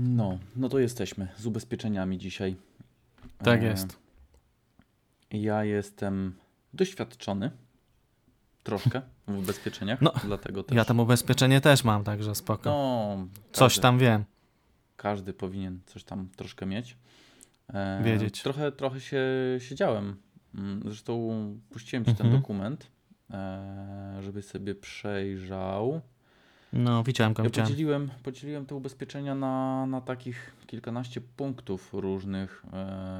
No, no to jesteśmy z ubezpieczeniami dzisiaj. Tak E, jest. Ja jestem doświadczony troszkę w ubezpieczeniach, No, dlatego też. Ja tam ubezpieczenie też mam, także spoko. No, Coś każdy- tam wiem. Każdy powinien coś tam troszkę mieć. E, Wiedzieć. Trochę, trochę się siedziałem. Mm, Zresztą puściłem ci ten Mhm. dokument, e, żeby sobie przejrzał. No, widziałem go, Ja widziałem. podzieliłem, podzieliłem te ubezpieczenia na, na takich kilkanaście punktów różnych.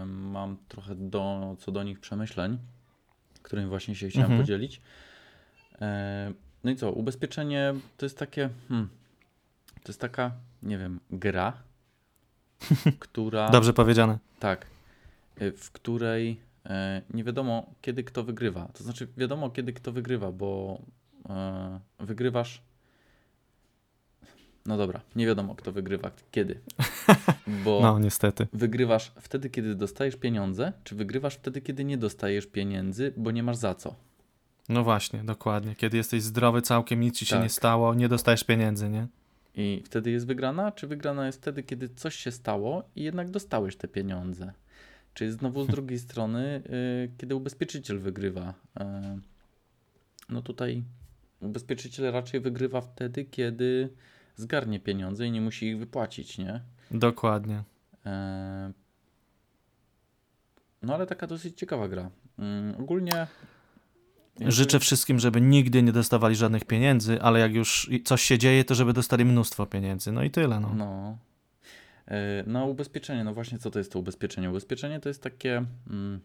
Mam trochę do, co do nich przemyśleń, którymi właśnie się chciałem Mhm. podzielić. No i co, ubezpieczenie to jest takie, hmm, to jest taka, nie wiem, gra, która, Dobrze powiedziane. tak, e, w której e, nie wiadomo kiedy kto wygrywa. To znaczy wiadomo kiedy kto wygrywa, bo e, wygrywasz. No dobra, nie wiadomo kto wygrywa kiedy. Bo No, niestety. wygrywasz wtedy, kiedy dostajesz pieniądze, czy wygrywasz wtedy, kiedy nie dostajesz pieniędzy, bo nie masz za co. No właśnie, dokładnie. Kiedy jesteś zdrowy całkiem, nic ci się Tak. nie stało, nie dostajesz pieniędzy, nie? I wtedy jest wygrana, czy wygrana jest wtedy, kiedy coś się stało i jednak dostałeś te pieniądze? Czy znowu z drugiej strony, y, kiedy ubezpieczyciel wygrywa? Y, no tutaj ubezpieczyciel raczej wygrywa wtedy, kiedy zgarnie pieniądze i nie musi ich wypłacić, nie? Dokładnie. E, No ale taka dosyć ciekawa gra. Mm, Ogólnie. jakby- Życzę wszystkim, żeby nigdy nie dostawali żadnych pieniędzy, ale jak już coś się dzieje, to żeby dostali mnóstwo pieniędzy. No i tyle, no. No. E, No, ubezpieczenie, no właśnie, co to jest to ubezpieczenie? Ubezpieczenie to jest takie, mm,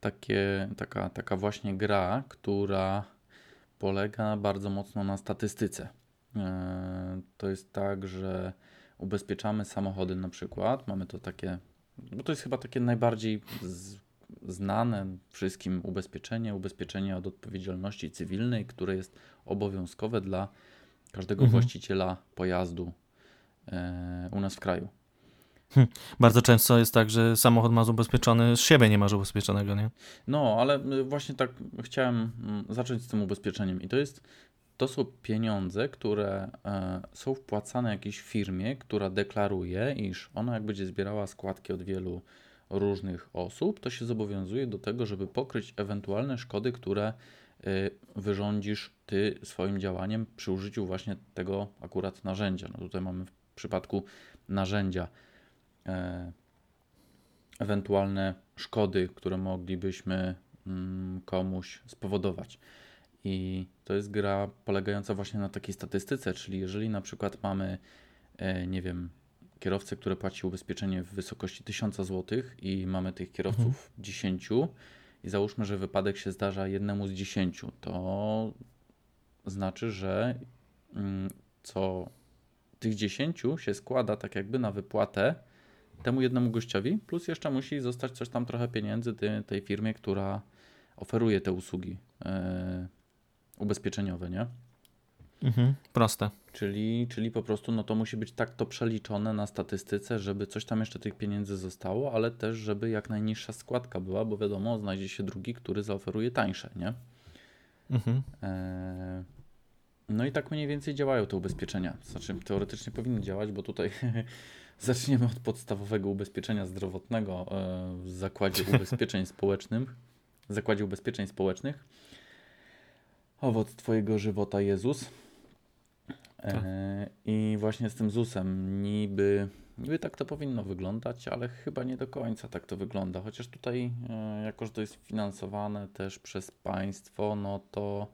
takie taka, taka właśnie gra, która polega bardzo mocno na statystyce. E, To jest tak, że ubezpieczamy samochody na przykład, mamy to takie, bo to jest chyba takie najbardziej z, znane wszystkim ubezpieczenie, ubezpieczenie od odpowiedzialności cywilnej, które jest obowiązkowe dla każdego Mhm. właściciela pojazdu e, u nas w kraju. Bardzo często jest tak, że samochód ma ubezpieczony, z siebie nie masz ubezpieczonego, nie? No, ale y, właśnie tak chciałem mm, zacząć z tym ubezpieczeniem. I to jest, to są pieniądze, które e, są wpłacane jakiejś firmie, która deklaruje, iż ona jak będzie zbierała składki od wielu różnych osób, to się zobowiązuje do tego, żeby pokryć ewentualne szkody, które y, wyrządzisz ty swoim działaniem przy użyciu właśnie tego akurat narzędzia. No tutaj mamy w przypadku narzędzia e, ewentualne szkody, które moglibyśmy mm, komuś spowodować. I to jest gra polegająca właśnie na takiej statystyce, czyli jeżeli na przykład mamy, e, nie wiem, kierowcę, który płaci ubezpieczenie w wysokości 1000 zł i mamy tych kierowców 10 i załóżmy, że wypadek się zdarza jednemu z 10, to znaczy, że mm, co tych 10 się składa tak jakby na wypłatę temu jednemu gościowi, plus jeszcze musi zostać coś tam trochę pieniędzy ty, tej firmie, która oferuje te usługi. E, ubezpieczeniowe, nie? Mhm. Proste. Czyli, czyli po prostu no to musi być tak to przeliczone na statystyce, żeby coś tam jeszcze tych pieniędzy zostało, ale też żeby jak najniższa składka była, bo wiadomo, znajdzie się drugi, który zaoferuje tańsze, nie? Mhm. E, No i tak mniej więcej działają te ubezpieczenia. Znaczy, teoretycznie powinny działać, bo tutaj zaczniemy od podstawowego ubezpieczenia zdrowotnego e, w Zakładzie Ubezpieczeń Społecznych. W Zakładzie Ubezpieczeń Społecznych. Owoc Twojego żywota Jezus. E, I właśnie z tym ZUS-em niby, niby tak to powinno wyglądać, ale chyba nie do końca tak to wygląda. Chociaż tutaj, e, jako że to jest finansowane też przez państwo, no to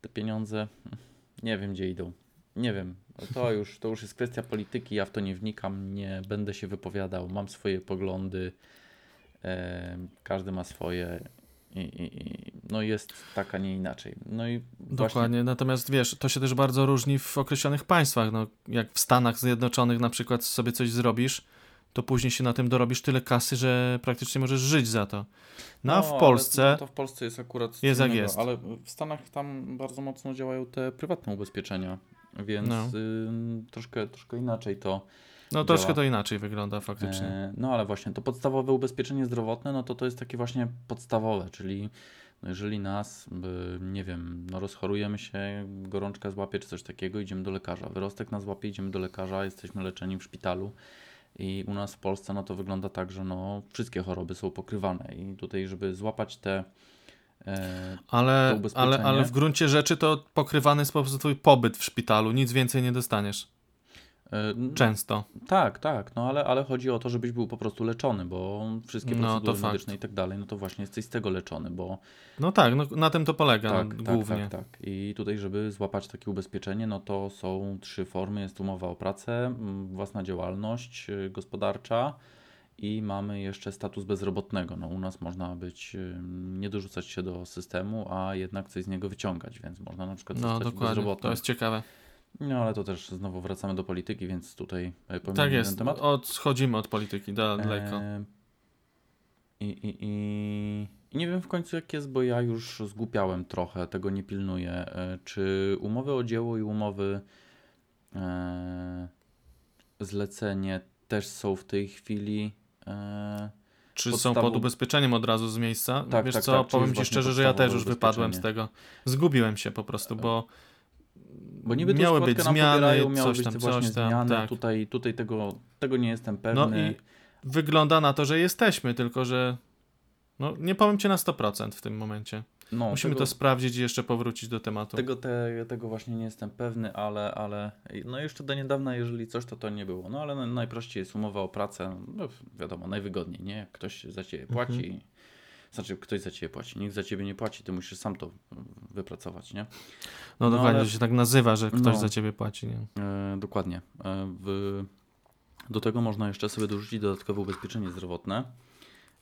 te pieniądze nie wiem gdzie idą. Nie wiem. To już, to już jest kwestia polityki, ja w to nie wnikam, nie będę się wypowiadał, mam swoje poglądy, e, każdy ma swoje i, i, no jest tak, a nie inaczej. No i właśnie Dokładnie. Natomiast wiesz, to się też bardzo różni w określonych państwach. No, jak w Stanach Zjednoczonych na przykład sobie coś zrobisz, to później się na tym dorobisz tyle kasy, że praktycznie możesz żyć za to. No, a w ale Polsce To w Polsce jest akurat jest jak jest. Ale w Stanach tam bardzo mocno działają te prywatne ubezpieczenia, więc No. ym, troszkę, troszkę inaczej to. No troszkę działa. to inaczej wygląda faktycznie. E, no ale właśnie to podstawowe ubezpieczenie zdrowotne, no to to jest takie właśnie podstawowe, czyli No jeżeli nas, nie wiem, no rozchorujemy się, gorączka złapie czy coś takiego, idziemy do lekarza. Wyrostek nas złapie, idziemy do lekarza, jesteśmy leczeni w szpitalu. I u nas w Polsce no to wygląda tak, że no wszystkie choroby są pokrywane i tutaj, żeby złapać te e, Ale, ubezpieczenie. ale, ale w gruncie rzeczy to pokrywany jest po prostu twój pobyt w szpitalu, nic więcej nie dostaniesz. E, Często. Tak, tak, no ale, ale chodzi o to, żebyś był po prostu leczony, bo wszystkie No, procedury medyczne i tak dalej, no to właśnie jesteś z tego leczony, bo No tak, no, na tym to polega tak, no, tak, głównie. tak, tak. I tutaj, żeby złapać takie ubezpieczenie, no to są trzy formy. Jest umowa o pracę, własna działalność y, gospodarcza i mamy jeszcze status bezrobotnego. No u nas można być, y, nie dorzucać się do systemu, a jednak coś z niego wyciągać, więc można na przykład No zostać dokładnie, bezrobotnym. to jest ciekawe. No ale to też znowu wracamy do polityki, więc tutaj e, pomijam Tak ten jest, temat. odchodzimy od polityki da- daleko. E, I, i, i, I nie wiem w końcu jak jest, bo ja już zgłupiałem trochę, tego nie pilnuję. E, Czy umowy o dzieło i umowy e, zlecenie też są w tej chwili. E, Czy są pod ubezpieczeniem od razu z miejsca? Tak, Wiesz tak, co, tak, powiem ci szczerze, że ja też już wypadłem z tego. Zgubiłem się po prostu, bo bo niby miały być zmiany, miały coś tam, właśnie coś tam, zmiany. tak. Tutaj, tutaj tego, tego nie jestem pewny. no i wygląda na to, że jesteśmy, tylko że no, nie powiem ci na 100% w tym momencie. no, Musimy tego- to sprawdzić i jeszcze powrócić do tematu. Tego, te, tego właśnie nie jestem pewny, ale, ale no jeszcze do niedawna, jeżeli coś, to to nie było. No ale naj- najprościej jest umowa o pracę, no wiadomo, najwygodniej, nie? Jak ktoś za ciebie płaci, znaczy ktoś za ciebie płaci, nikt za ciebie nie płaci, ty musisz sam to mm, wypracować, nie? No no, dokładnie, ale- to się tak nazywa, że ktoś No. za ciebie płaci. Nie? E, dokładnie. E, w, do tego można jeszcze sobie dorzucić dodatkowe ubezpieczenie zdrowotne.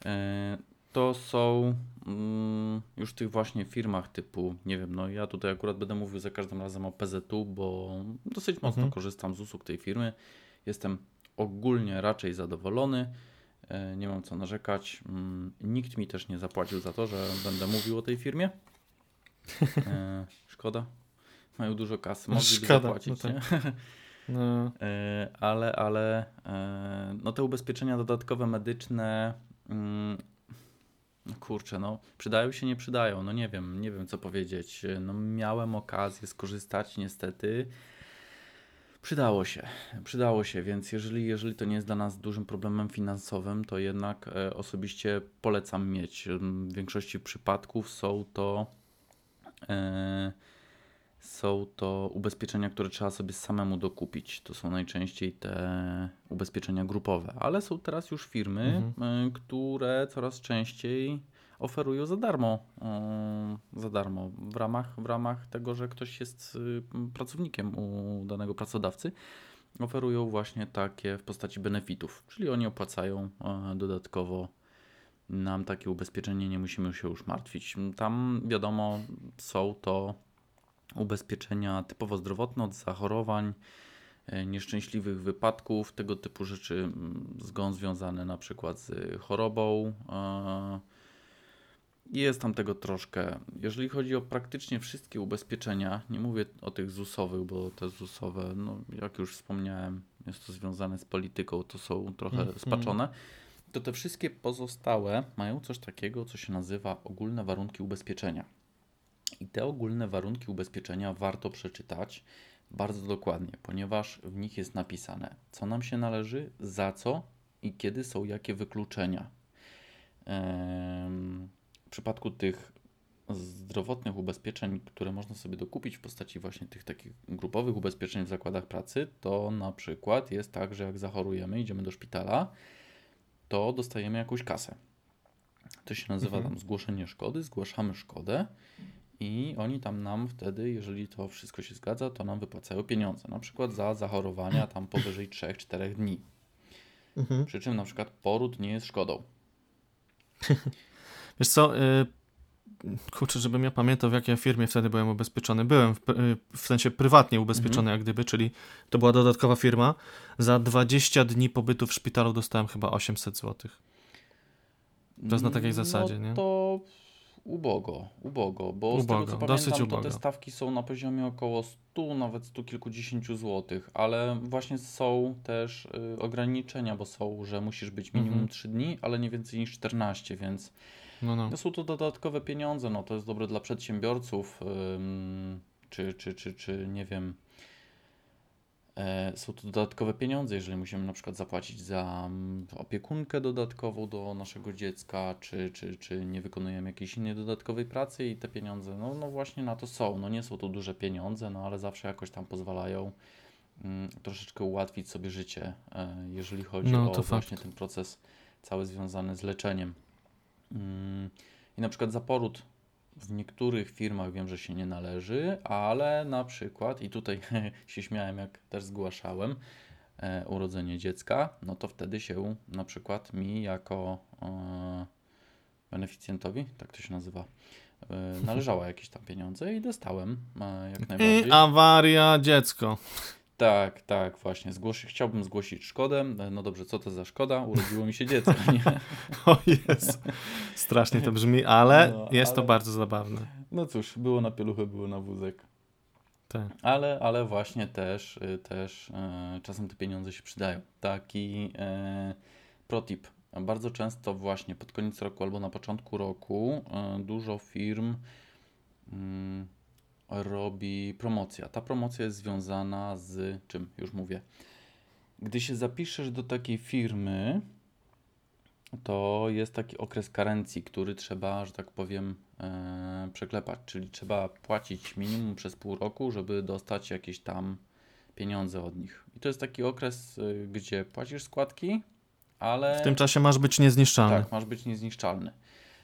E, to są mm, już w tych właśnie firmach typu, nie wiem, no ja tutaj akurat będę mówił za każdym razem o PZU, bo dosyć mocno Mhm. korzystam z usług tej firmy. Jestem ogólnie raczej zadowolony. E, nie mam co narzekać. Mm, nikt mi też nie zapłacił za to, że będę mówił o tej firmie. E, szkoda. Mają dużo kasy, mogliby Szkoda, zapłacić, no nie? No, E, ale, ale no te ubezpieczenia dodatkowe medyczne, mm, no kurczę, no przydają się, nie przydają, no nie wiem, nie wiem co powiedzieć. No miałem okazję skorzystać niestety. Przydało się, przydało się, więc jeżeli, jeżeli to nie jest dla nas dużym problemem finansowym, to jednak e, osobiście polecam mieć. W większości przypadków są to e, są to ubezpieczenia, które trzeba sobie samemu dokupić. To są najczęściej te ubezpieczenia grupowe, ale są teraz już firmy, y, które coraz częściej oferują za darmo, y, za darmo w ramach, w ramach tego, że ktoś jest y, pracownikiem u danego pracodawcy. Oferują właśnie takie w postaci benefitów, czyli oni opłacają y, dodatkowo nam takie ubezpieczenie, nie musimy się już martwić. Tam wiadomo, są to ubezpieczenia typowo zdrowotne od zachorowań, e, nieszczęśliwych wypadków, tego typu rzeczy mm, zgon związane na przykład z chorobą. e, Jest tam tego troszkę. Jeżeli chodzi o praktycznie wszystkie ubezpieczenia, nie mówię o tych ZUS-owych, bo te ZUS-owe, no, jak już wspomniałem, jest to związane z polityką, to są trochę Mhm. spaczone. To te wszystkie pozostałe mają coś takiego, co się nazywa ogólne warunki ubezpieczenia. I te ogólne warunki ubezpieczenia warto przeczytać bardzo dokładnie, ponieważ w nich jest napisane, co nam się należy, za co i kiedy są jakie wykluczenia. Em, W przypadku tych zdrowotnych ubezpieczeń, które można sobie dokupić w postaci właśnie tych takich grupowych ubezpieczeń w zakładach pracy, to na przykład jest tak, że jak zachorujemy, idziemy do szpitala, to dostajemy jakąś kasę. To się nazywa Mhm. tam zgłoszenie szkody, zgłaszamy szkodę i oni tam nam wtedy, jeżeli to wszystko się zgadza, to nam wypłacają pieniądze. Na przykład za zachorowania tam powyżej 3-4 dni. Mhm. Przy czym na przykład poród nie jest szkodą. Wiesz co, y, kurczę, żebym ja pamiętał, w jakiej firmie wtedy byłem ubezpieczony. Byłem w, y, w sensie prywatnie ubezpieczony, Mhm. jak gdyby, czyli to była dodatkowa firma. Za 20 dni pobytu w szpitalu dostałem chyba 800 zł. To jest na takiej zasadzie, no nie? to ubogo, ubogo, bo z Ubogo, tego co pamiętam, to ubogo. te stawki są na poziomie około 100, nawet 100 kilkudziesięciu złotych, ale właśnie są też y, ograniczenia, bo są, że musisz być minimum Mhm. 3 dni, ale nie więcej niż 14, więc No, no. No są to dodatkowe pieniądze, no to jest dobre dla przedsiębiorców, ym, czy, czy, czy, czy nie wiem. E, są to dodatkowe pieniądze, jeżeli musimy na przykład zapłacić za mm, opiekunkę dodatkową do naszego dziecka, czy, czy, czy nie wykonujemy jakiejś innej dodatkowej pracy i te pieniądze, no, no właśnie na to są. No nie są to duże pieniądze, no ale zawsze jakoś tam pozwalają mm, troszeczkę ułatwić sobie życie, e, jeżeli chodzi No, o to właśnie fakt. ten proces cały związany z leczeniem. Mm, I na przykład za poród w niektórych firmach wiem, że się nie należy, ale na przykład, i tutaj się śmiałem, jak też zgłaszałem e, urodzenie dziecka, no to wtedy się na przykład mi jako e, beneficjentowi, tak to się nazywa, e, należało jakieś tam pieniądze i dostałem e, jak najbardziej. I awaria, dziecko. Tak, tak, właśnie. Zgłosi, chciałbym zgłosić szkodę. No dobrze, co to za szkoda? Urodziło mi się dziecko, nie? O jest. Strasznie to brzmi, ale No, jest to ale- bardzo zabawne. No cóż, było na pieluchę, było na wózek. Tak. Ale, ale właśnie też, y, też e, czasem te pieniądze się przydają. Taki e, protip. Bardzo często właśnie pod koniec roku albo na początku roku e, dużo firm mm, robi promocja. Ta promocja jest związana z czym? Już mówię. Gdy się zapiszesz do takiej firmy, to jest taki okres karencji, który trzeba, że tak powiem, e, przeklepać. Czyli trzeba płacić minimum przez pół roku, żeby dostać jakieś tam pieniądze od nich. I to jest taki okres, y, gdzie płacisz składki, ale W tym czasie masz być niezniszczalny. tak, masz być niezniszczalny.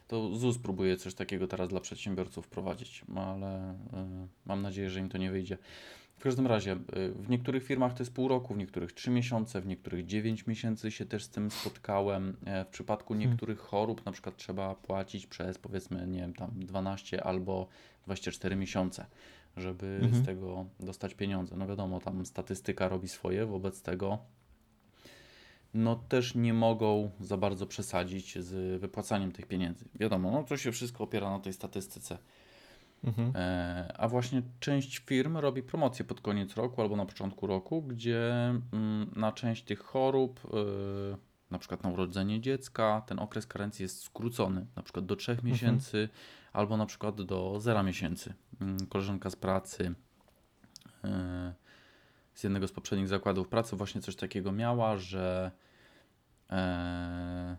To ZUS próbuje coś takiego teraz dla przedsiębiorców wprowadzić, ale y, mam nadzieję, że im to nie wyjdzie. W każdym razie, y, w niektórych firmach to jest pół roku, w niektórych 3 miesiące, w niektórych 9 miesięcy się też z tym spotkałem. E, W przypadku niektórych chorób na przykład trzeba płacić przez powiedzmy, nie wiem, tam 12 albo 24 miesiące, żeby Mhm. z tego dostać pieniądze. No wiadomo, tam statystyka robi swoje, wobec tego no też nie mogą za bardzo przesadzić z wypłacaniem tych pieniędzy. Wiadomo, no to się wszystko opiera na tej statystyce. Mhm. E, a właśnie część firm robi promocję pod koniec roku albo na początku roku, gdzie mm, na część tych chorób, y, na przykład na urodzenie dziecka, ten okres karencji jest skrócony, na przykład do 3 miesięcy albo na przykład do 0 miesięcy. Mm, Koleżanka z pracy y, z jednego z poprzednich zakładów pracy właśnie coś takiego miała, że e,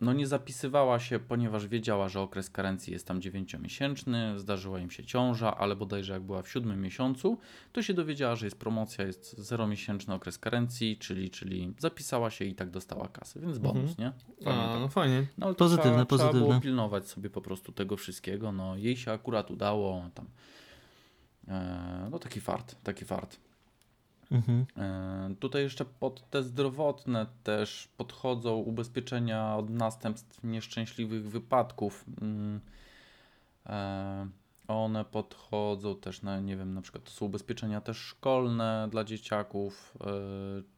no nie zapisywała się, ponieważ wiedziała, że okres karencji jest tam 9-miesięczny, zdarzyła im się ciąża, ale bodajże jak była w siódmym miesiącu, to się dowiedziała, że jest promocja, jest 0-miesięczny okres karencji, czyli, czyli zapisała się i tak dostała kasę, więc bonus, nie? Fajnie A, tak. no fajnie. No, ale to Pozytywne, trzeba, Trzeba było pozytywne. pilnować sobie po prostu tego wszystkiego. No, jej się akurat udało. Tam, e, no taki fart, taki fart. Mhm. E, tutaj jeszcze pod te zdrowotne też podchodzą ubezpieczenia od następstw nieszczęśliwych wypadków. Mm, e, one podchodzą też na, nie wiem, na przykład to są ubezpieczenia też szkolne dla dzieciaków, e,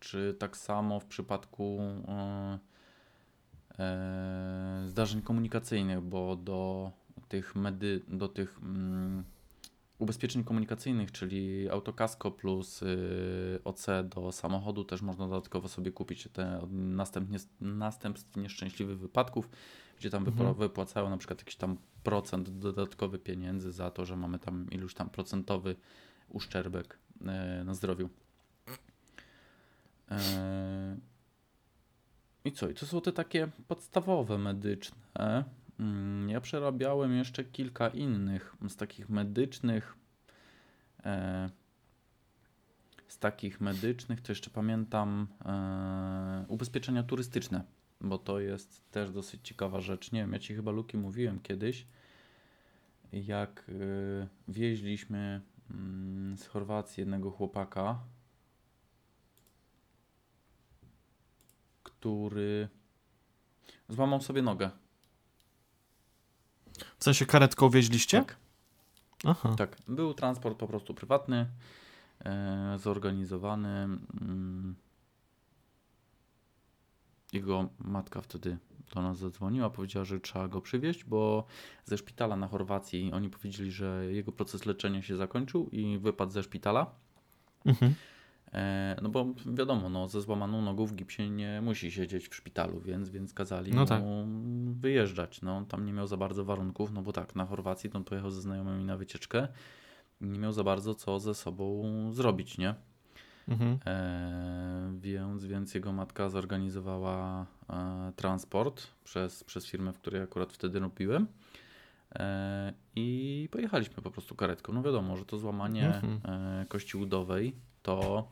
czy tak samo w przypadku zdarzeń komunikacyjnych, bo do tych medy, do tych mm, ubezpieczeń komunikacyjnych, czyli autokasko plus y, OC do samochodu też można dodatkowo sobie kupić te następnie, następstw nieszczęśliwych wypadków, gdzie tam Mhm. wypłacają na przykład jakiś tam procent dodatkowy pieniędzy za to, że mamy tam iluś tam procentowy uszczerbek e, na zdrowiu. E, I co? I to są te takie podstawowe medyczne. Mm, Ja przerabiałem jeszcze kilka innych z takich medycznych. E, z takich medycznych to jeszcze pamiętam e, ubezpieczenia turystyczne, bo to jest też dosyć ciekawa rzecz. Nie wiem, ja ci chyba Luki mówiłem kiedyś, jak e, wieźliśmy mm, z Chorwacji jednego chłopaka, który złamał sobie nogę. W sensie karetką wieźliście? Tak. Aha. Tak, był transport po prostu prywatny, e, zorganizowany. Mm. Jego matka wtedy do nas zadzwoniła, powiedziała, że trzeba go przywieźć, bo ze szpitala na Chorwacji oni powiedzieli, że jego proces leczenia się zakończył i wypadł ze szpitala. Mhm. E, no bo wiadomo, no, ze złamaną nogą w gipsie nie musi siedzieć w szpitalu, więc, więc kazali No mu tak. wyjeżdżać. No, tam nie miał za bardzo warunków, no bo tak, na Chorwacji to on pojechał ze znajomymi na wycieczkę nie miał za bardzo co ze sobą zrobić, nie? Mhm. E, więc, więc jego matka zorganizowała e, transport przez, przez firmę, w której akurat wtedy robiłem. E, I pojechaliśmy po prostu karetką. No wiadomo, że to złamanie Mhm. e, kości udowej to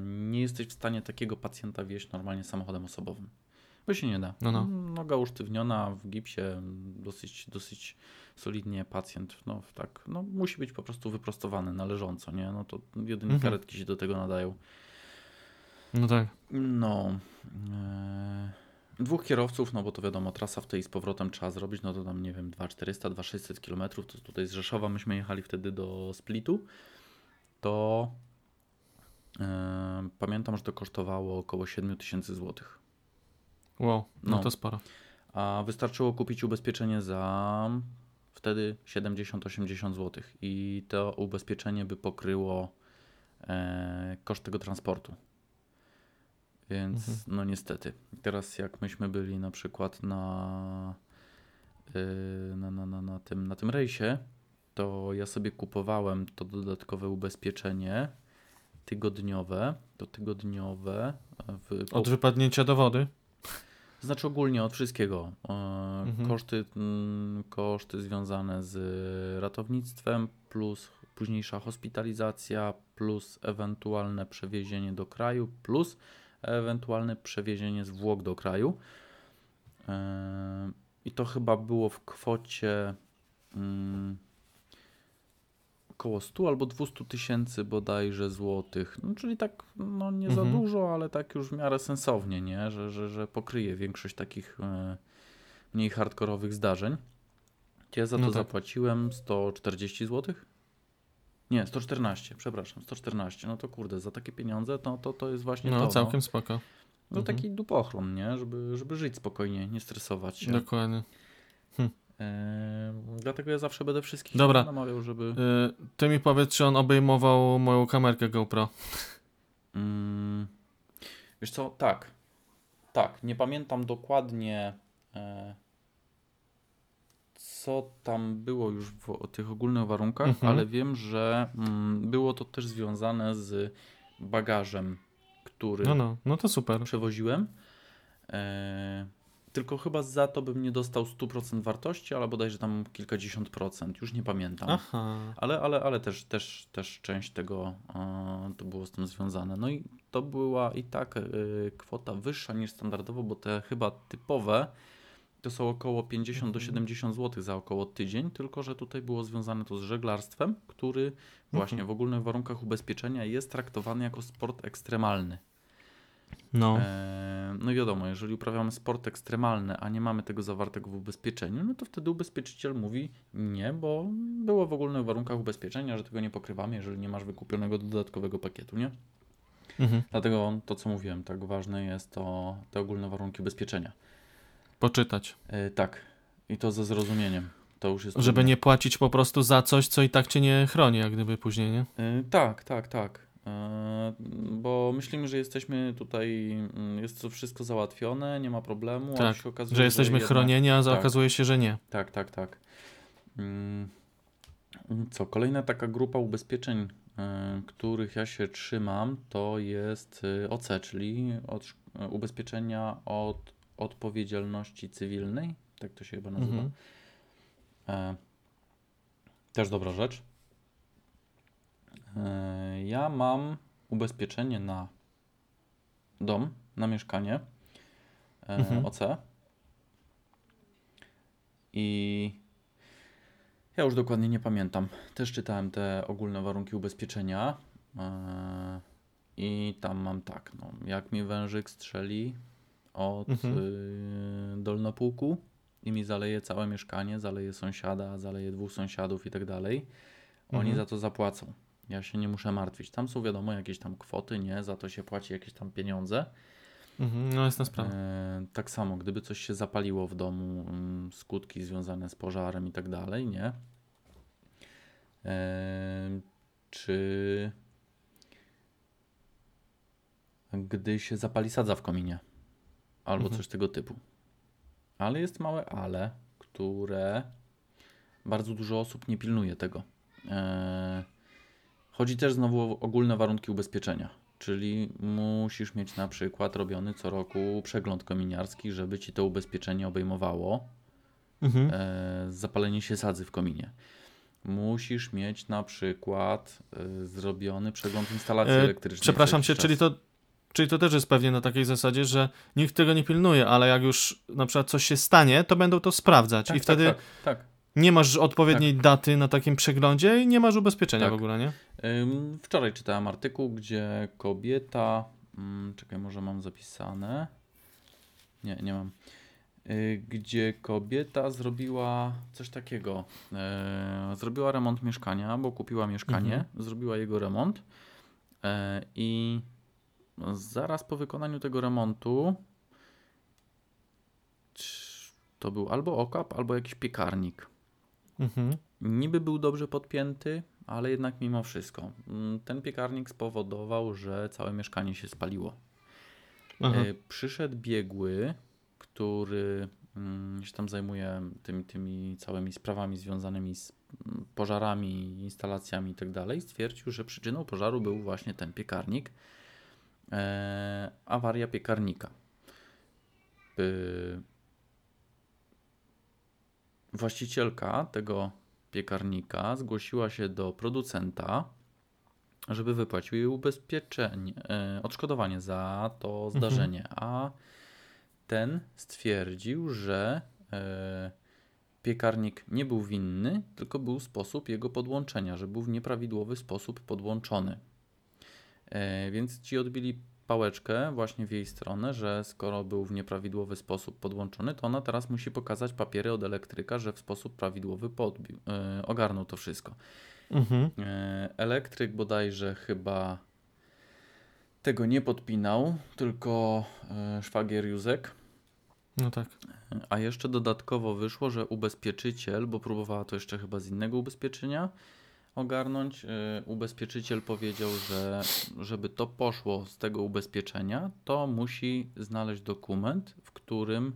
nie jesteś w stanie takiego pacjenta wieźć normalnie samochodem osobowym. Bo się nie da. No, no. Noga usztywniona w gipsie, dosyć, dosyć solidnie pacjent, no tak, no musi być po prostu wyprostowany należąco, nie? No to jedynie Mhm. karetki się do tego nadają. No tak. No. E, dwóch kierowców, no bo to wiadomo, trasa w tej z powrotem trzeba zrobić, no to tam nie wiem, 2400, 2600 km, to tutaj z Rzeszowa myśmy jechali wtedy do Splitu, to e, pamiętam, że to kosztowało około 7000 zł. Wow, no, No. to sporo. A wystarczyło kupić ubezpieczenie za wtedy 70-80 zł i to ubezpieczenie by pokryło e, koszt tego transportu. Więc Mhm. no niestety. Teraz jak myśmy byli na przykład na, y, na, na, na, na, tym, na tym rejsie, to ja sobie kupowałem to dodatkowe ubezpieczenie tygodniowe, to tygodniowe w, po, Od wypadnięcia do wody. znaczy ogólnie od wszystkiego. E, Mhm. Koszty, mm, koszty związane z ratownictwem, plus późniejsza hospitalizacja, plus ewentualne przewiezienie do kraju, plus ewentualne przewiezienie zwłok do kraju. E, I to chyba było w kwocie mm, około 100 albo 200 tysięcy bodajże złotych. No, czyli tak no, nie za Mhm. dużo, ale tak już w miarę sensownie, nie? Że, że, że pokryje większość takich e, mniej hardkorowych zdarzeń. Ja za to No tak. zapłaciłem 140 zł? Nie, 114, przepraszam, 114. No to kurde, za takie pieniądze to, to, to jest właśnie No, to. całkiem spoko. No, no Mhm. taki dupochron, nie? Żeby, żeby żyć spokojnie, nie stresować się. Dokładnie. E, dlatego ja zawsze będę wszystkich Dobra. namawiał, żeby... Y, ty mi powiedz, czy on obejmował moją kamerkę GoPro. Mm, wiesz co, tak. Tak, nie pamiętam dokładnie e, co tam było już w o tych ogólnych warunkach, Mhm. ale wiem, że mm, było to też związane z bagażem, który No, no, no to super. przewoziłem. E, tylko chyba za to bym nie dostał 100% wartości, ale bodajże tam kilkadziesiąt procent, już nie pamiętam. Aha. Ale, ale, ale też, też, też część tego e, to było z tym związane. No i to była i tak e, kwota wyższa niż standardowo, bo te chyba typowe to są około 50 do Mhm. 70 zł za około tydzień, tylko że tutaj było związane to z żeglarstwem, który właśnie Mhm. w ogólnych warunkach ubezpieczenia jest traktowany jako sport ekstremalny. No. E, no wiadomo, jeżeli uprawiamy sport ekstremalny, a nie mamy tego zawartego w ubezpieczeniu, no to wtedy ubezpieczyciel mówi nie, bo było w ogólnych warunkach ubezpieczenia, że tego nie pokrywamy, jeżeli nie masz wykupionego dodatkowego pakietu, nie? Mhm. Dlatego to, co mówiłem, tak ważne jest to te ogólne warunki ubezpieczenia. Poczytać. E, tak, i to ze zrozumieniem. To już jest Żeby trudne. nie płacić po prostu za coś, co i tak cię nie chroni, jak gdyby później, nie? E, Tak, tak, tak. E, Bo myślimy, że jesteśmy tutaj, mm, jest to wszystko załatwione, nie ma problemu, Tak, się okazuje, Że jesteśmy jednak- chronieni, a tak. okazuje się, że nie. Tak, tak, tak. Mm, Co, kolejna taka grupa ubezpieczeń, y, których ja się trzymam, to jest y, OC, czyli od, y, ubezpieczenia od odpowiedzialności cywilnej, tak to się chyba nazywa. Mhm. E, Też dobra rzecz. E, Ja mam ubezpieczenie na dom, na mieszkanie e, Mhm. OC. I ja już dokładnie nie pamiętam. Też czytałem te ogólne warunki ubezpieczenia. e, I tam mam tak, no, jak mi wężyk strzeli od Mhm. y, dolnopółku i mi zaleje całe mieszkanie, zaleje sąsiada, zaleje dwóch sąsiadów i tak dalej, oni Mhm. za to zapłacą. Ja się nie muszę martwić. Tam są wiadomo jakieś tam kwoty, nie? Za to się płaci jakieś tam pieniądze. Mhm. No jasna sprawa. E, tak samo, gdyby coś się zapaliło w domu, mm, skutki związane z pożarem i tak dalej, nie? E, czy gdy się zapali sadza w kominie albo Mhm. coś tego typu. Ale jest małe ale, które bardzo dużo osób nie pilnuje tego. E, chodzi też znowu o ogólne warunki ubezpieczenia, czyli musisz mieć na przykład robiony co roku przegląd kominiarski, żeby ci to ubezpieczenie obejmowało Mhm. e, zapalenie się sadzy w kominie. Musisz mieć na przykład e, zrobiony przegląd instalacji E, elektrycznej. Przepraszam cię, czyli to, czyli to też jest pewnie na takiej zasadzie, że nikt tego nie pilnuje, ale jak już na przykład coś się stanie, to będą to sprawdzać Tak, i wtedy Tak, tak, tak. Nie masz odpowiedniej daty na takim przeglądzie i nie masz ubezpieczenia Tak. w ogóle, nie? Ym, Wczoraj czytałem artykuł, gdzie kobieta. mm, Czekaj, może mam zapisane. Nie, nie mam. Y, Gdzie kobieta zrobiła coś takiego. E, Zrobiła remont mieszkania, bo kupiła mieszkanie, zrobiła jego remont. e, I zaraz po wykonaniu tego remontu to był albo okap, albo jakiś piekarnik. Mhm. Niby był dobrze podpięty, ale jednak mimo wszystko. mm, Ten piekarnik spowodował, że całe mieszkanie się spaliło. Aha. E, Przyszedł biegły, który mm, się tam zajmuje tymi, tymi całymi sprawami związanymi z mm, pożarami, instalacjami itd. Stwierdził, że przyczyną pożaru był właśnie ten piekarnik. E, awaria piekarnika. Właścicielka tego piekarnika zgłosiła się do producenta, żeby wypłacił jej ubezpieczenie, e, odszkodowanie za to zdarzenie, a ten stwierdził, że e, piekarnik nie był winny, tylko był sposób jego podłączenia, że był w nieprawidłowy sposób podłączony. E, więc ci odbili pałeczkę właśnie w jej stronę, że skoro był w nieprawidłowy sposób podłączony, to ona teraz musi pokazać papiery od elektryka, że w sposób prawidłowy podbił, e, ogarnął to wszystko. Mhm. E, Elektryk bodajże chyba tego nie podpinał, tylko e, szwagier Józek. No tak. A jeszcze dodatkowo wyszło, że ubezpieczyciel, bo próbowała to jeszcze chyba z innego ubezpieczenia ogarnąć, e, ubezpieczyciel powiedział, że żeby to poszło z tego ubezpieczenia, to musi znaleźć dokument, w którym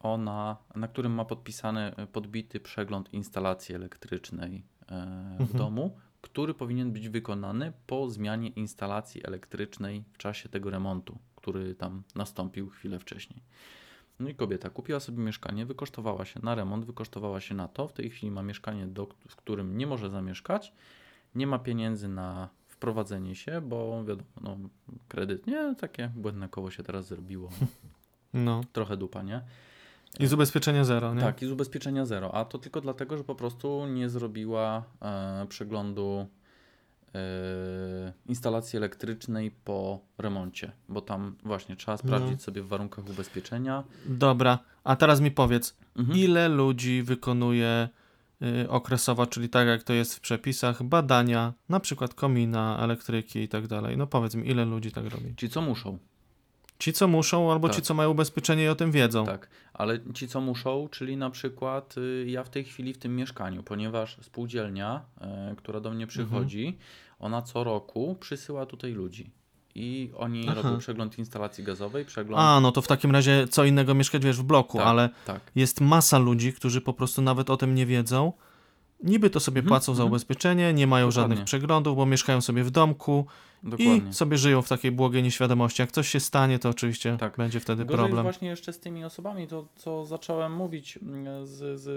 ona, na którym ma podpisany e, podbity przegląd instalacji elektrycznej e, w Mhm. domu, który powinien być wykonany po zmianie instalacji elektrycznej w czasie tego remontu, który tam nastąpił chwilę wcześniej. No i kobieta kupiła sobie mieszkanie, wykosztowała się na remont, wykosztowała się na to. W tej chwili ma mieszkanie, do, w którym nie może zamieszkać. Nie ma pieniędzy na wprowadzenie się, bo wiadomo, no, kredyt, nie, takie błędne koło się teraz zrobiło. No. Trochę dupa, nie? I z ubezpieczenia zero, nie? Tak, i z ubezpieczenia zero. A to tylko dlatego, że po prostu nie zrobiła e, przeglądu instalacji elektrycznej po remoncie, bo tam właśnie trzeba sprawdzić No. sobie w warunkach ubezpieczenia. Dobra, a teraz mi powiedz, Mhm. ile ludzi wykonuje y, okresowo, czyli tak jak to jest w przepisach, badania, na przykład komina, elektryki i tak dalej. No powiedz mi, ile ludzi tak robi? Ci, co muszą. Ci, co muszą, albo Tak. ci, co mają ubezpieczenie i o tym wiedzą. Tak, ale ci co muszą, czyli na przykład y, ja w tej chwili w tym mieszkaniu, ponieważ spółdzielnia, y, która do mnie przychodzi, ona co roku przysyła tutaj ludzi. I oni Aha. robią przegląd instalacji gazowej, przegląd. A, no to w takim razie co innego mieszkać, wiesz, w bloku, tak, ale tak. jest masa ludzi, którzy po prostu nawet o tym nie wiedzą. Niby to sobie Mhm, płacą za mhm. ubezpieczenie, nie mają Dokładnie. żadnych przeglądów, bo mieszkają sobie w domku Dokładnie. i sobie żyją w takiej błogiej nieświadomości. Jak coś się stanie, to oczywiście Tak. będzie wtedy Gorzej problem. właśnie jeszcze z tymi osobami, to co zacząłem mówić mm, z, z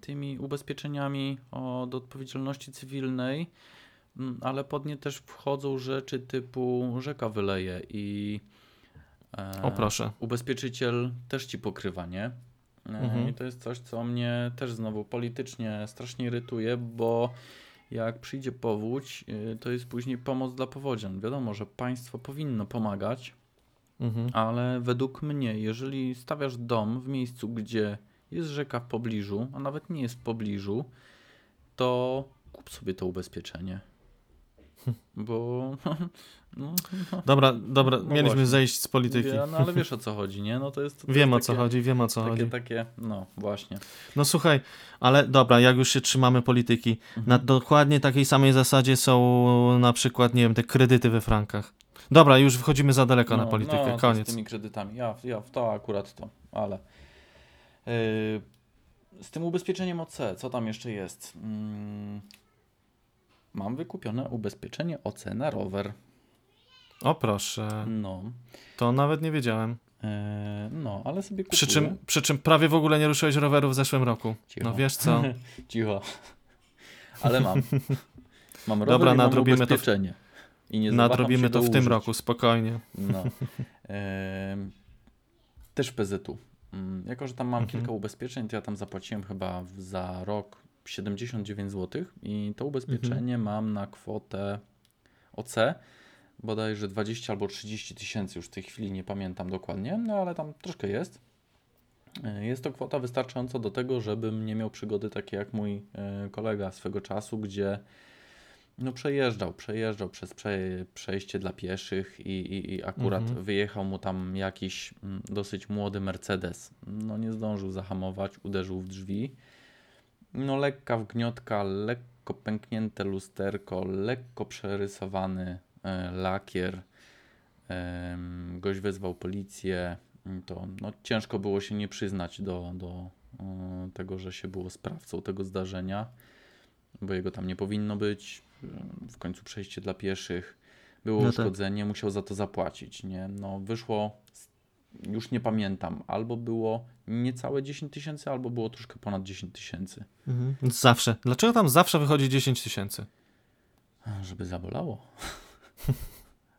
tymi ubezpieczeniami od odpowiedzialności cywilnej, mm, ale pod nie też wchodzą rzeczy typu rzeka wyleje i e, O proszę. ubezpieczyciel też ci pokrywa, nie? E, Mhm. I to jest coś, co mnie też znowu politycznie strasznie irytuje, bo jak przyjdzie powódź, y, to jest później pomoc dla powodzian. Wiadomo, że państwo powinno pomagać, Mhm. ale według mnie, jeżeli stawiasz dom w miejscu, gdzie jest rzeka w pobliżu, a nawet nie jest w pobliżu, to kup sobie to ubezpieczenie. Bo. No, no, Dobra, dobra, No mieliśmy właśnie. zejść z polityki. no ale wiesz o co chodzi, nie? No to jest. To Wiem o jest co takie, chodzi, wiem o co Takie, chodzi. takie, no właśnie. No słuchaj, ale dobra, jak już się trzymamy polityki, Mhm. na dokładnie takiej samej zasadzie są na przykład, nie wiem, te kredyty we frankach. Dobra, już wchodzimy za daleko na No, politykę, no, koniec. Z tymi kredytami. Ja, ja w to akurat to, ale. Yy, z tym ubezpieczeniem OC, co tam jeszcze jest? Mm, mam wykupione ubezpieczenie OC na rower. O proszę, No. to nawet nie wiedziałem. Yy, no, ale sobie kupuję. Przy czym, przy czym prawie w ogóle nie ruszyłeś roweru w zeszłym roku. Cicho. No wiesz co? Cicho. Ale mam. Mam rower Dobra, i mam nadrobimy to w- ubezpieczenie. I nie Nadrobimy to w tym roku, spokojnie. No. Em, też PZU. Mm, Jako, że tam mam Mhm. kilka ubezpieczeń, to ja tam zapłaciłem chyba za rok 79 zł i to ubezpieczenie Mhm. mam na kwotę OC bodajże 20 albo 30 tysięcy, już w tej chwili nie pamiętam dokładnie, no ale tam troszkę jest. E, Jest to kwota wystarczająca do tego, żebym nie miał przygody takie jak mój e, kolega swego czasu, gdzie no przejeżdżał, przejeżdżał przez prze, przejście dla pieszych i, i, i akurat Mhm. wyjechał mu tam jakiś mm, dosyć młody Mercedes. No nie zdążył zahamować, uderzył w drzwi. No lekka wgniotka, lekko pęknięte lusterko, lekko przerysowany e, lakier. Gość wezwał policję. Mm, To no, ciężko było się nie przyznać do, do e, tego, że się było sprawcą tego zdarzenia, bo jego tam nie powinno być. W końcu przejście dla pieszych. Było No tak. uszkodzenie, musiał za to zapłacić. Nie? No, wyszło, s- już nie pamiętam, albo było niecałe 10 tysięcy, albo było troszkę ponad 10 tysięcy. Mhm. Zawsze. Dlaczego tam zawsze wychodzi 10 tysięcy? Żeby zabolało.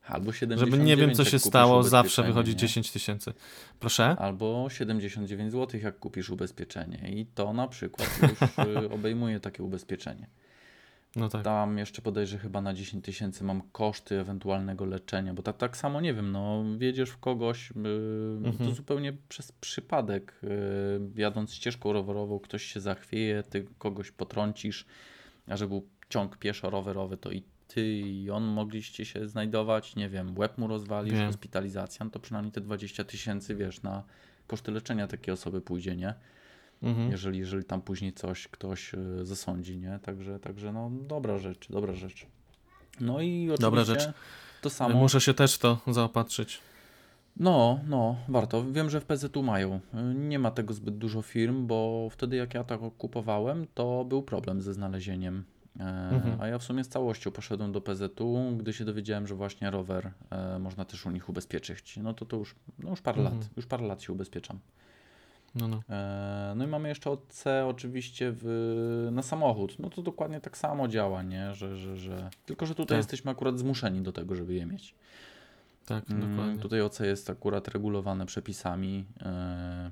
Albo 79, Żeby nie wiem, co się stało, zawsze wychodzi nie? 10 tysięcy. Proszę? Albo 79 zł, jak kupisz ubezpieczenie. I to na przykład już y, obejmuje takie ubezpieczenie. No tak. Tam jeszcze podejrzę chyba na 10 tysięcy mam koszty ewentualnego leczenia, bo tak, tak samo nie wiem, no wiedziesz w kogoś, y, to Mhm. zupełnie przez przypadek, y, jadąc ścieżką rowerową, ktoś się zachwieje, ty kogoś potrącisz, a że był ciąg pieszo-rowerowy, to i ty i on mogliście się znajdować, nie wiem, łeb mu rozwalisz, hospitalizacja, no to przynajmniej te 20 tysięcy, wiesz, na koszty leczenia takiej osoby pójdzie, nie? Mhm. jeżeli, jeżeli tam później coś ktoś y, zasądzi, nie? Także, także no dobra rzecz, dobra rzecz. No i oczywiście Dobra rzecz. to samo. Muszę się też to zaopatrzyć. No, no, warto. Wiem, że w PZU mają. Y, Nie ma tego zbyt dużo firm, bo wtedy jak ja to kupowałem, to był problem ze znalezieniem. E, Mhm. A ja w sumie z całością poszedłem do PZU, gdy się dowiedziałem, że właśnie rower e, można też u nich ubezpieczyć. No to to już, no już parę Mhm. lat, już parę lat się ubezpieczam. No, no. E, No i mamy jeszcze OC oczywiście w, na samochód. No to dokładnie tak samo działa, nie? Że, że, że... Tylko, że tutaj Tak. jesteśmy akurat zmuszeni do tego, żeby je mieć. Tak, Mm, dokładnie. Tutaj OC jest akurat regulowane przepisami. e,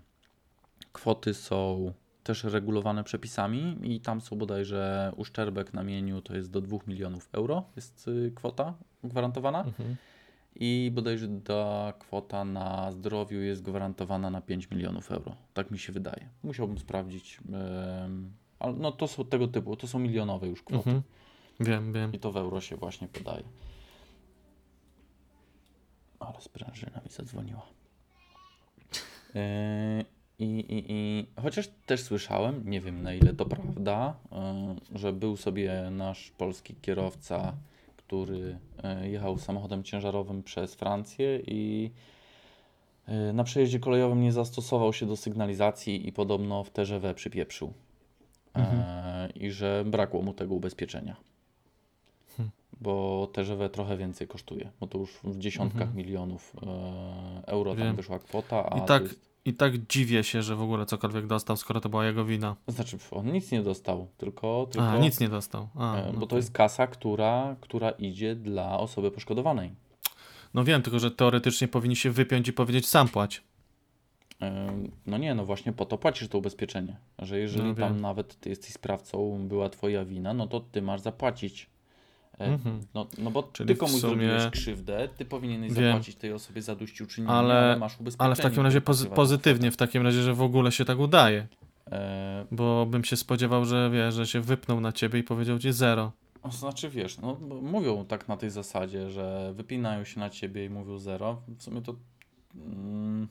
Kwoty są też regulowane przepisami i tam są bodajże uszczerbek na mieniu to jest do 2 milionów euro jest y, kwota gwarantowana Mhm. I bodajże ta kwota na zdrowiu jest gwarantowana na 5 milionów euro. Tak mi się wydaje. Musiałbym sprawdzić. Ale no to są tego typu, to są milionowe już kwoty. Mhm. Wiem, wiem. I to w euro się właśnie podaje. Ale sprężyna mi zadzwoniła. Yy, I, i, I chociaż też słyszałem, nie wiem na ile to prawda, yy, że był sobie nasz polski kierowca, który yy, jechał samochodem ciężarowym przez Francję i yy, na przejeździe kolejowym nie zastosował się do sygnalizacji i podobno w TGV przypieprzył. Mhm. E, I że brakło mu tego ubezpieczenia. Hmm. Bo TGV trochę więcej kosztuje, bo to już w dziesiątkach Mhm. milionów e, euro tam Wiem. wyszła kwota. A I tak, jest, I tak dziwię się, że w ogóle cokolwiek dostał, skoro to była jego wina. to znaczy, on nic nie dostał, tylko. tylko A, nic nie dostał. A, e, no bo to tak. jest kasa, która, która idzie dla osoby poszkodowanej. No wiem, tylko że teoretycznie powinni się wypiąć i powiedzieć sam płać. E, No nie, no właśnie po to płacisz to ubezpieczenie. Że jeżeli No tam nawet ty jesteś sprawcą, była twoja wina, no to ty masz zapłacić. Mhm. No, no bo Czyli ty komuś sumie- zrobiłeś krzywdę, ty powinieneś Wiem. zapłacić tej osobie zadośćuczynienie, Ale- ale, masz ubezpieczenie. Ale w takim razie pozy- pozytywnie, w takim razie, że w ogóle się tak udaje. E, Bo bym się spodziewał, że wiesz, że się wypnął na ciebie i powiedział ci zero. to znaczy wiesz, no mówią tak na tej zasadzie, że wypinają się na ciebie i mówią zero. W sumie to mm,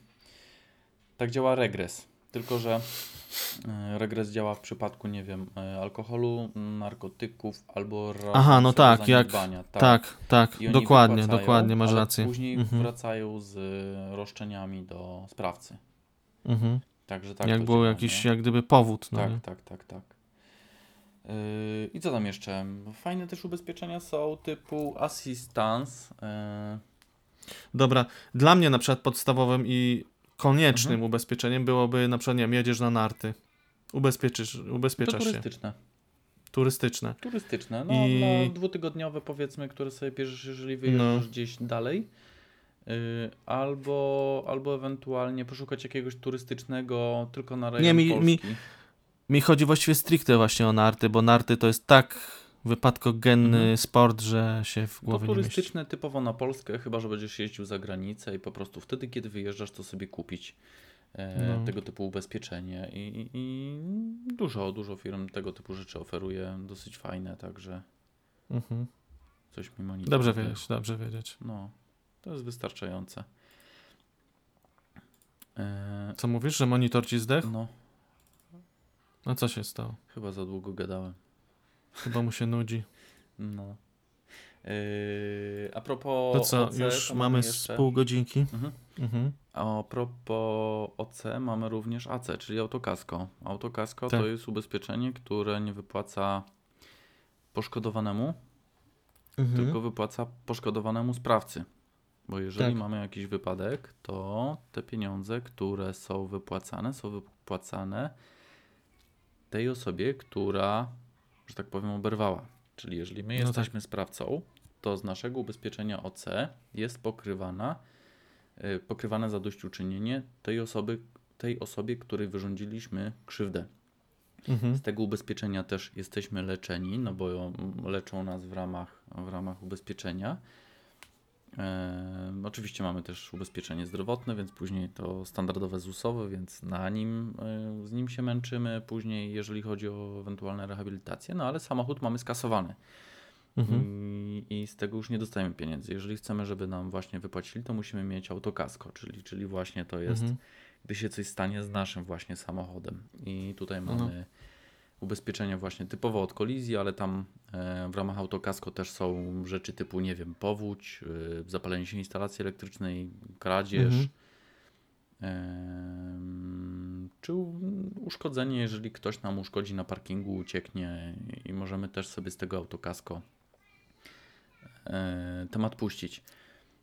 tak działa regres. Tylko, że e, regres działa w przypadku, nie wiem, e, alkoholu, narkotyków albo Aha, no tak, jak- Tak, tak, oni dokładnie, dokładnie, masz rację. Później Mhm. wracają z e, roszczeniami do sprawcy. Mhm. Także tak. jak był działa, jakiś, nie? jak gdyby powód. No Tak, tak, tak, tak. Yy, I co tam jeszcze? Fajne też ubezpieczenia są typu assistance. Yy, Dobra, dla mnie na przykład podstawowym i koniecznym Mhm. ubezpieczeniem byłoby na przykład, nie wiem, jedziesz na narty. Ubezpieczysz, to ubezpieczasz się. turystyczne. Turystyczne. Turystyczne. No, I- na dwutygodniowe powiedzmy, które sobie bierzesz, jeżeli wyjeżdżasz gdzieś dalej. Yy, albo, albo ewentualnie poszukać jakiegoś turystycznego tylko na rejon Nie, mi- Polski. mi- Mi chodzi właściwie stricte właśnie o narty, bo narty to jest tak wypadkogenny Mhm. sport, że się w To głowie mieści. turystyczne typowo na Polskę, chyba że będziesz jeździł za granicę i po prostu wtedy, kiedy wyjeżdżasz, to sobie kupić e, No. tego typu ubezpieczenie. I, i, I dużo, dużo firm tego typu rzeczy oferuje, dosyć fajne, także Mhm. coś mi monitoruje. Dobrze wiedzieć, dobrze wiedzieć. No, to jest wystarczające. E, Co mówisz, że monitor ci zdechł? no, No co się stało? chyba za długo gadałem. Chyba mu się nudzi. No. E, a propos To co, OC, już to mamy z pół godzinki? Mhm. Mhm. A propos OC mamy również AC, czyli autokasko. Autokasko Tak. to jest ubezpieczenie, które nie wypłaca poszkodowanemu, Mhm. tylko wypłaca poszkodowanemu sprawcy. Bo jeżeli Tak. mamy jakiś wypadek, to te pieniądze, które są wypłacane, są wypłacane tej osobie, która, że tak powiem, oberwała. Czyli jeżeli my No tak. jesteśmy sprawcą, to z naszego ubezpieczenia OC jest pokrywana, y, pokrywane zadośćuczynienie tej osoby, tej osobie, której wyrządziliśmy krzywdę. Mhm. Z tego ubezpieczenia też jesteśmy leczeni, no bo leczą nas w ramach, w ramach ubezpieczenia. Oczywiście mamy też ubezpieczenie zdrowotne, więc później to standardowe ZUS-owe, więc na nim, z nim się męczymy. Później, jeżeli chodzi o ewentualne rehabilitacje, no ale samochód mamy skasowany Mhm. I, i z tego już nie dostajemy pieniędzy. Jeżeli chcemy, żeby nam właśnie wypłacili, to musimy mieć autokasko, czyli, czyli właśnie to jest Mhm. gdy się coś stanie z naszym właśnie samochodem. I tutaj Mhm. Ubezpieczenia właśnie typowo od kolizji, ale tam e, w ramach autokasko też są rzeczy typu, nie wiem, powódź, e, zapalenie się instalacji elektrycznej, kradzież, Mhm. czy uszkodzenie, jeżeli ktoś nam uszkodzi na parkingu, ucieknie i możemy też sobie z tego autokasko e, temat puścić.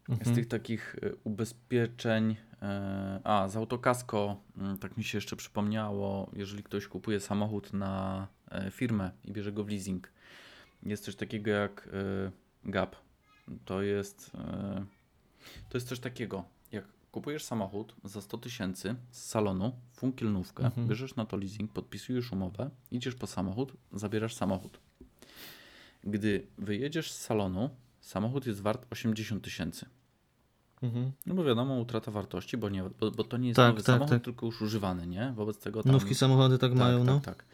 Z Mhm. tych takich e, ubezpieczeń, e, a z autokasko, mm, tak mi się jeszcze przypomniało, jeżeli ktoś kupuje samochód na e, firmę i bierze go w leasing, jest coś takiego jak gap. To jest, to jest coś takiego, jak kupujesz samochód za 100 tysięcy z salonu, funkielnówkę, Mhm. bierzesz na to leasing, podpisujesz umowę, idziesz po samochód, zabierasz samochód. Gdy wyjedziesz z salonu, samochód jest wart 80 tysięcy. Mhm. No bo wiadomo, utrata wartości, bo, nie, bo, bo to nie jest Tak, nowy tak, samochód, tak. tylko już używany, nie? Wobec tego tam... Nówki samochody tak, tak, mają, no. Tak, tak.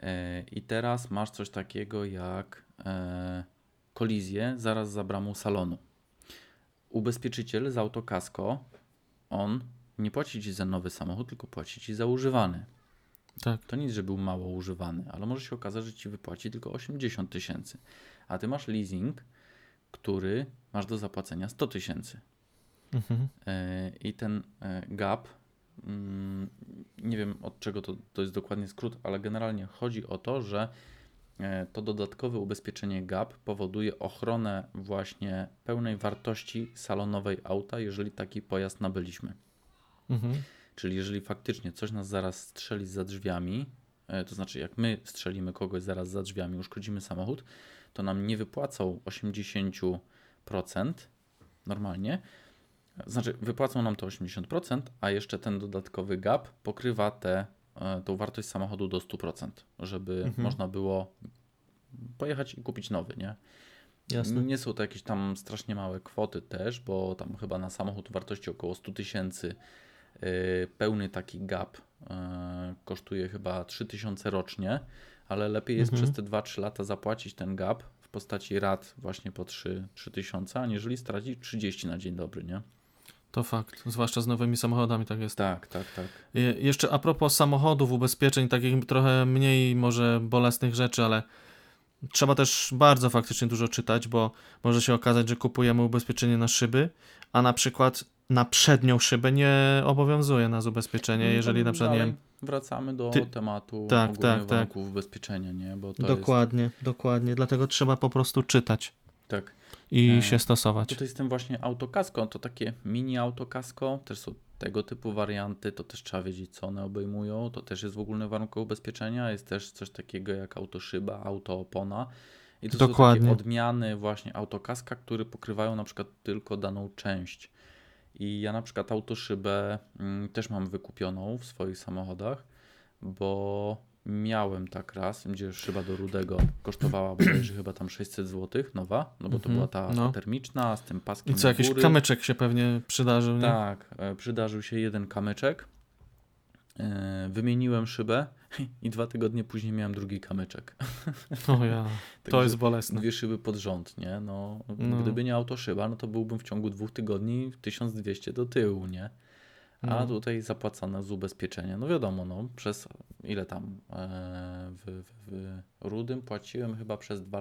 E, I teraz masz coś takiego jak e, kolizję zaraz za bramą salonu. Ubezpieczyciel z autokasko, on nie płaci ci za nowy samochód, tylko płaci ci za używany. Tak. To nic, że był mało używany, ale może się okazać, że ci wypłaci tylko 80 tysięcy. A ty masz leasing, który masz do zapłacenia 100 tysięcy. Mhm. E, I ten e, gap, mm, nie wiem od czego to, to jest dokładnie skrót, ale generalnie chodzi o to, że e, to dodatkowe ubezpieczenie gap powoduje ochronę właśnie pełnej wartości salonowej auta, jeżeli taki pojazd nabyliśmy. Mhm. Czyli jeżeli faktycznie coś nas zaraz strzeli za drzwiami, to znaczy jak my strzelimy kogoś zaraz za drzwiami, uszkodzimy samochód, to nam nie wypłacą 80% normalnie. Znaczy wypłacą nam to 80%, a jeszcze ten dodatkowy gap pokrywa tę e, tą wartość samochodu do 100%, żeby Mhm. można było pojechać i kupić nowy, nie? Jasne. Nie są to jakieś tam strasznie małe kwoty też, bo tam chyba na samochód wartości około 100 tysięcy yy, pełny taki gap yy, kosztuje chyba 3000 rocznie, ale lepiej jest Mhm. przez te 2-3 lata zapłacić ten gap w postaci rat właśnie po 3, 3000, aniżeli stracić 30 na dzień dobry, nie? To fakt, zwłaszcza z nowymi samochodami tak jest. Tak, tak, tak. Je- Jeszcze a propos samochodów, ubezpieczeń, takich trochę mniej może bolesnych rzeczy, ale trzeba też bardzo faktycznie dużo czytać, bo może się okazać, że kupujemy ubezpieczenie na szyby, a na przykład na przednią szybę nie obowiązuje nas ubezpieczenie, No jeżeli na przykład, nie wiem, Wracamy do Ty- tematu Tak, tak, tak. ubezpieczenia, nie? Bo to dokładnie, dokładnie, dlatego trzeba po prostu czytać jest... Tak. I E, się stosować. Tutaj tym właśnie autokasko, to takie mini autokasko, też są tego typu warianty, to też trzeba wiedzieć, co one obejmują. To też jest w ogólnych warunkach ubezpieczenia. Jest też coś takiego jak autoszyba, autoopona. I to są Dokładnie. takie odmiany właśnie autokaska, które pokrywają na przykład tylko daną część. I ja na przykład autoszybę mm, też mam wykupioną w swoich samochodach, bo miałem tak raz, gdzie szyba do rudego kosztowała bodajże chyba tam 600 zł, nowa, no bo to Mhm, była ta no. termiczna z tym paskiem I co, jakiś góry. kamyczek się pewnie przydarzył, nie? Tak, e, przydarzył się jeden kamyczek. E, Wymieniłem szybę i dwa tygodnie później miałem drugi kamyczek. O ja, to Także jest bolesne. Dwie szyby pod rząd, nie? No, No. Gdyby nie autoszyba, no to byłbym w ciągu dwóch tygodni 1200 do tyłu, nie? A No. tutaj zapłacone z ubezpieczenia. No wiadomo, no przez ile tam e, w, w, w Rudym płaciłem chyba przez dwa